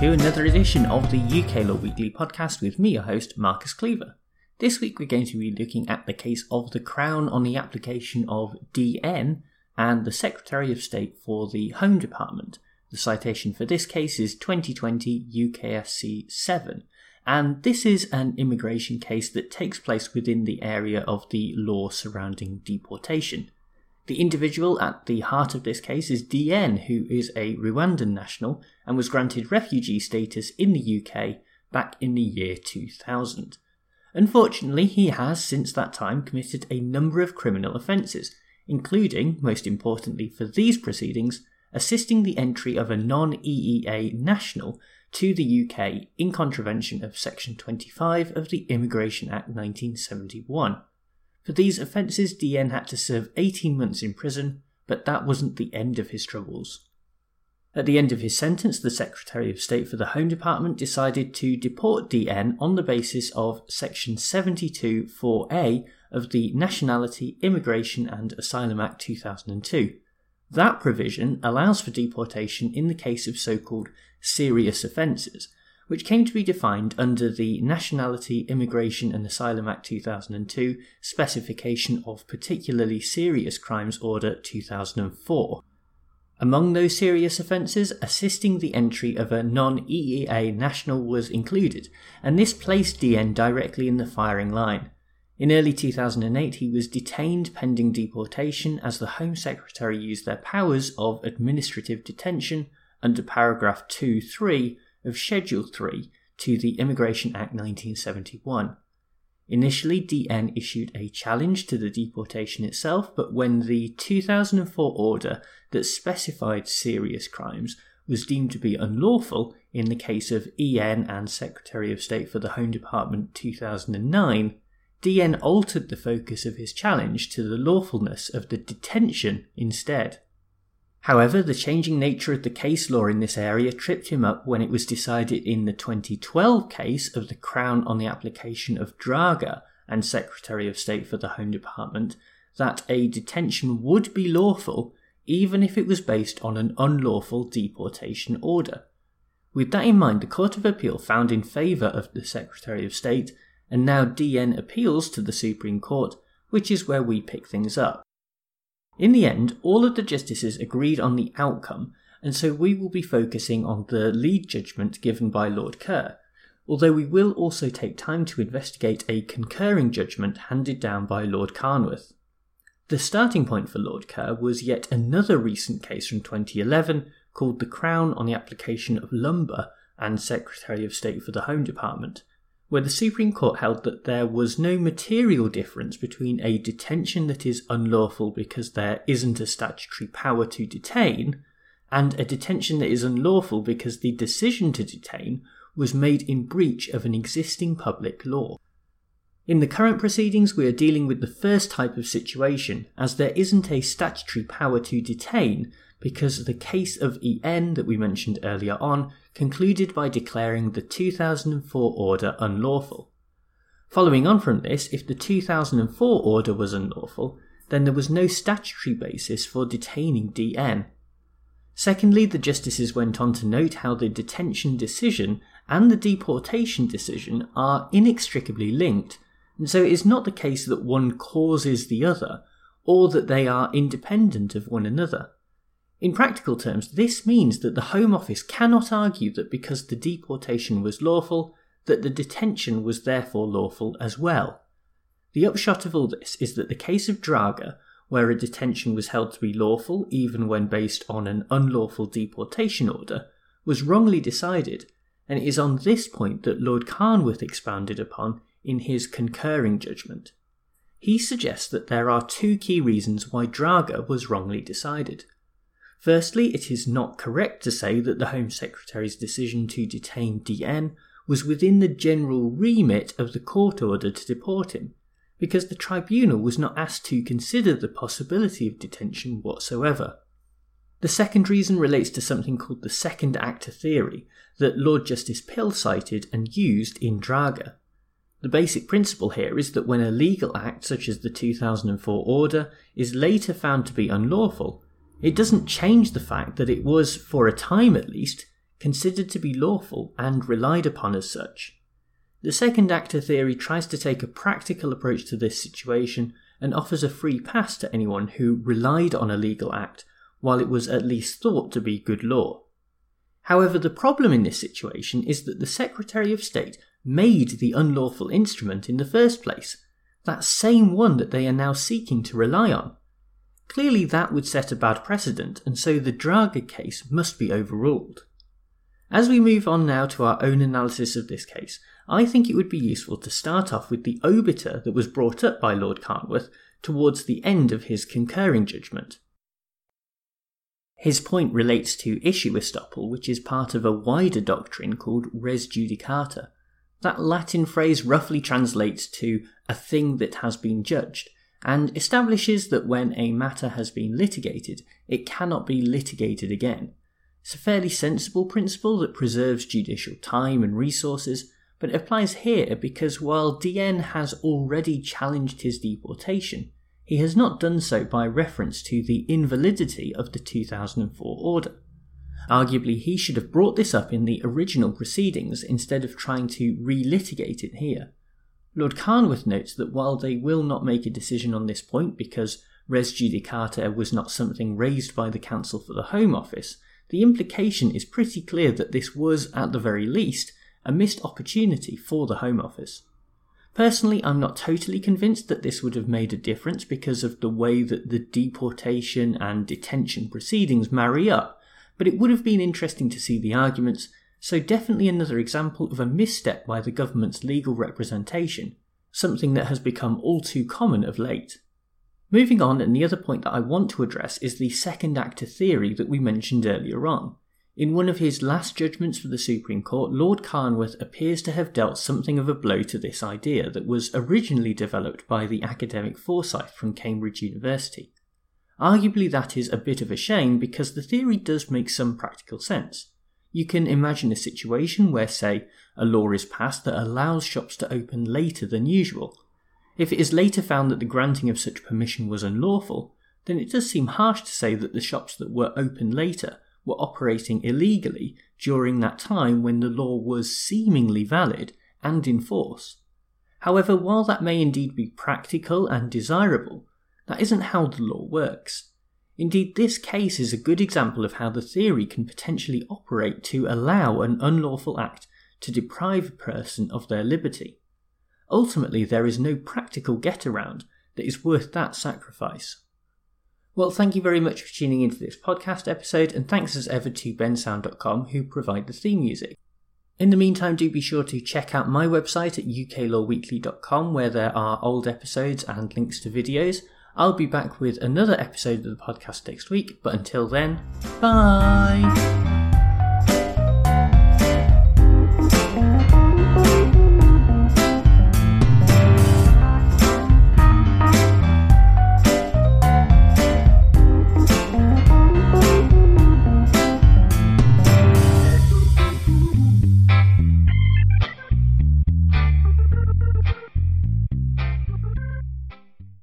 to another edition of the UK Law Weekly podcast with me, your host, Marcus Cleaver. This week we're going to be looking at the case of the Crown on the application of DN and the Secretary of State for the Home Department. The citation for this case is 2020 UKSC 7, and this is an immigration case that takes place within the area of the law surrounding deportation. The individual at the heart of this case is DN, who is a Rwandan national and was granted refugee status in the UK back in the year 2000. Unfortunately, he has since that time committed a number of criminal offences, including, most importantly for these proceedings, assisting the entry of a non EEA national to the UK in contravention of Section 25 of the Immigration Act 1971. For these offences, DN had to serve 18 months in prison, but that wasn't the end of his troubles. At the end of his sentence, the Secretary of State for the Home Department decided to deport DN on the basis of Section 72 4A of the Nationality, Immigration and Asylum Act 2002. That provision allows for deportation in the case of so called serious offences, which came to be defined under the Nationality, Immigration and Asylum Act 2002 specification of particularly serious crimes order 2004. Among those serious offences, assisting the entry of a non EEA national was included, and this placed DN directly in the firing line. In early 2008, he was detained pending deportation as the Home Secretary used their powers of administrative detention under paragraph 2.3 of Schedule 3 to the Immigration Act 1971. Initially, DN issued a challenge to the deportation itself, but when the 2004 order that specified serious crimes was deemed to be unlawful in the case of EN and Secretary of State for the Home Department 2009, DN altered the focus of his challenge to the lawfulness of the detention instead. However, the changing nature of the case law in this area tripped him up when it was decided in the 2012 case of the Crown on the application of Draga and Secretary of State for the Home Department that a detention would be lawful even if it was based on an unlawful deportation order. With that in mind, the Court of Appeal found in favour of the Secretary of State, and now DN appeals to the Supreme Court, which is where we pick things up. In the end, all of the justices agreed on the outcome, and so we will be focusing on the lead judgment given by Lord Kerr, although we will also take time to investigate a concurring judgment handed down by Lord Carnwath. The starting point for Lord Kerr was yet another recent case from 2011 called the Crown on the application of Lumba and Secretary of State for the Home Department, where the Supreme Court held that there was no material difference between a detention that is unlawful because there isn't a statutory power to detain and a detention that is unlawful because the decision to detain was made in breach of an existing public law. In the current proceedings, we are dealing with the first type of situation, as there isn't a statutory power to detain, because the case of EN that we mentioned earlier on concluded by declaring the 2004 order unlawful. Following on from this, if the 2004 order was unlawful, then there was no statutory basis for detaining DN. Secondly, the justices went on to note how the detention decision and the deportation decision are inextricably linked, and so it is not the case that one causes the other, or that they are independent of one another. In practical terms, this means that the Home Office cannot argue that because the deportation was lawful, that the detention was therefore lawful as well. The upshot of all this is that the case of Draga, where a detention was held to be lawful even when based on an unlawful deportation order, was wrongly decided, and it is on this point that Lord Carnwath expounded upon in his concurring judgment. He suggests that there are two key reasons why Draga was wrongly decided. Firstly, it is not correct to say that the Home Secretary's decision to detain DN was within the general remit of the court order to deport him, because the tribunal was not asked to consider the possibility of detention whatsoever. The second reason relates to something called the second actor theory that Lord Justice Pill cited and used in Draga. The basic principle here is that when a legal act such as the 2004 order is later found to be unlawful, it doesn't change the fact that it was, for a time at least, considered to be lawful and relied upon as such. The second actor theory tries to take a practical approach to this situation and offers a free pass to anyone who relied on a legal act while it was at least thought to be good law. However, the problem in this situation is that the Secretary of State made the unlawful instrument in the first place, that same one that they are now seeking to rely on. Clearly, that would set a bad precedent, and so the Draga case must be overruled. As we move on now to our own analysis of this case, I think it would be useful to start off with the obiter that was brought up by Lord Carnwath towards the end of his concurring judgment. His point relates to issue estoppel, which is part of a wider doctrine called res judicata. That Latin phrase roughly translates to a thing that has been judged, and establishes that when a matter has been litigated, it cannot be litigated again. It's a fairly sensible principle that preserves judicial time and resources, but it applies here because while DN has already challenged his deportation, he has not done so by reference to the invalidity of the 2004 order. Arguably, he should have brought this up in the original proceedings instead of trying to relitigate it here. Lord Carnwath notes that while they will not make a decision on this point because res judicata was not something raised by the Counsel for the Home Office, the implication is pretty clear that this was, at the very least, a missed opportunity for the Home Office. Personally, I'm not totally convinced that this would have made a difference because of the way that the deportation and detention proceedings marry up, but it would have been interesting to see the arguments, so definitely another example of a misstep by the government's legal representation, something that has become all too common of late. Moving on, and the other point that I want to address is the second actor theory that we mentioned earlier on. In one of his last judgments for the Supreme Court, Lord Carnwath appears to have dealt something of a blow to this idea that was originally developed by the academic Forsyth from Cambridge University. Arguably, that is a bit of a shame because the theory does make some practical sense. You can imagine a situation where, say, a law is passed that allows shops to open later than usual. If it is later found that the granting of such permission was unlawful, then it does seem harsh to say that the shops that were open later were operating illegally during that time when the law was seemingly valid and in force. However, while that may indeed be practical and desirable, that isn't how the law works. Indeed, this case is a good example of how the theory can potentially operate to allow an unlawful act to deprive a person of their liberty. Ultimately, there is no practical get around that is worth that sacrifice. Well, thank you very much for tuning into this podcast episode, and thanks as ever to bensound.com who provide the theme music. In the meantime, do be sure to check out my website at uklawweekly.com where there are old episodes and links to videos. I'll be back with another episode of the podcast next week, but until then, bye!